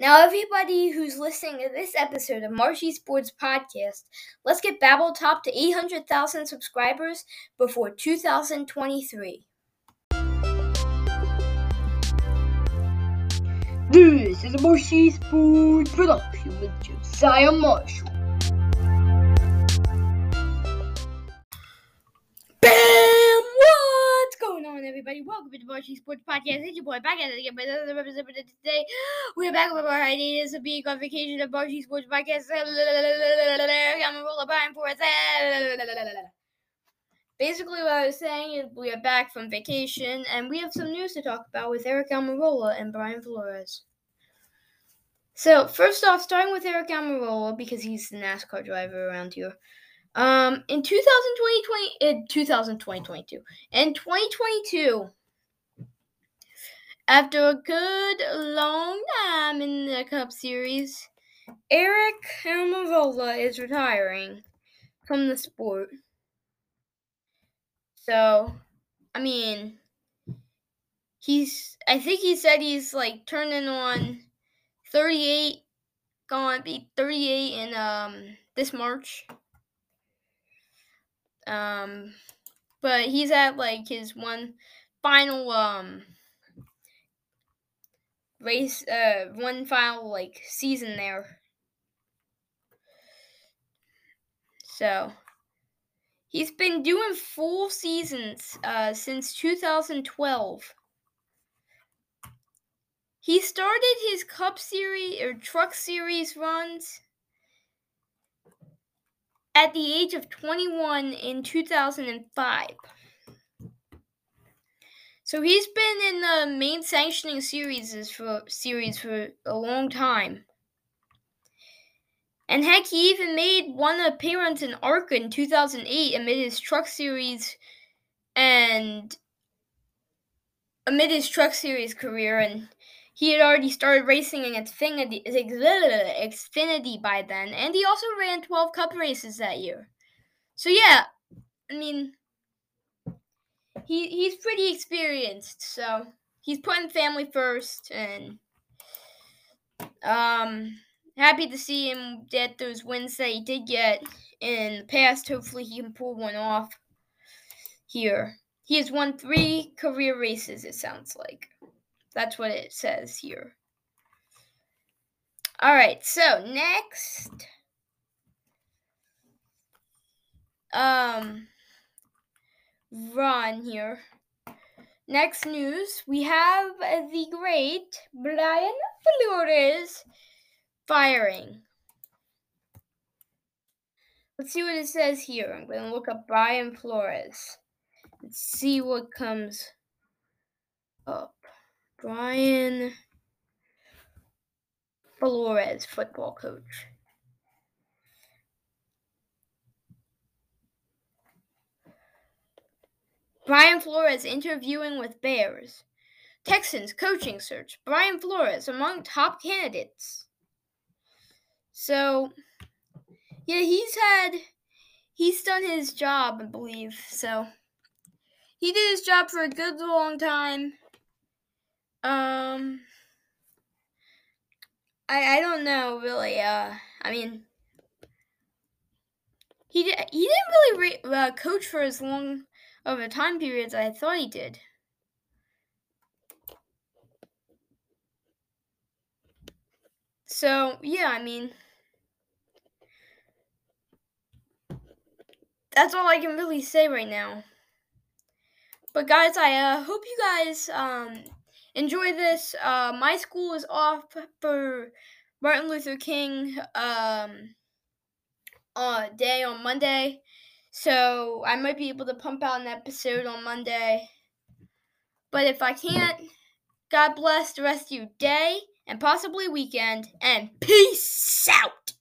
Now, everybody who's listening to this episode of Marshy Sports Podcast, let's get Babble Top to 800,000 subscribers before 2023. This is a Marshy Sports production with Josiah Marshall. Welcome to the Marshy Sports Podcast. It's your boy back at it again, but another episode today. We're back with our hiatus of being on vacation of Marshy Sports Podcast. I'm a roller buying for. Basically, what I was saying is we are back from vacation, and we have some news to talk about with Aric Almirola and Brian Flores. So, first off, starting with Aric Almirola, because he's the NASCAR driver around here. Um, in 2020, 20, in 2022, in 2022, after a good long time in the Cup Series, Aric Almirola is retiring from the sport. So, I mean, he's, I think he said he's like turning on 38, going to be 38 in um this March. Um, but he's at like his one final um race, uh, one final like season there. So he's been doing full seasons uh, since 2012. He started his Cup Series or Truck Series runs at the age of 21 in 2005. So he's been in the main sanctioning series for series for a long time. And heck, he even made one appearance in ARCA in 2008 amid his truck series and amid his truck series career and he had already started racing in Xfinity, by then, and he also ran 12 Cup races that year. So yeah, I mean, he he's pretty experienced. So he's putting family first, and um, happy to see him get those wins that he did get in the past. Hopefully, he can pull one off here. He has won three career races. It sounds like. That's what it says here. All right, so next um Ron here. Next news, we have the great Brian Flores firing. Let's see what it says here. I'm going to look up Brian Flores. Let's see what comes up. Brian Flores, football coach. Brian Flores interviewing with Bears. Texans coaching search. Brian Flores among top candidates. So, yeah, he's had, he's done his job, I believe. So, he did his job for a good long time. Um, I I don't know really. Uh, I mean, he he didn't really re- uh, coach for as long of a time period as I thought he did. So yeah, I mean. That's all I can really say right now. But guys, I uh, hope you guys um, enjoy this. Uh, my school is off for Martin Luther King um, uh, day on Monday. So I might be able to pump out an episode on Monday. But if I can't, God bless the rest of your day and possibly weekend. And peace out.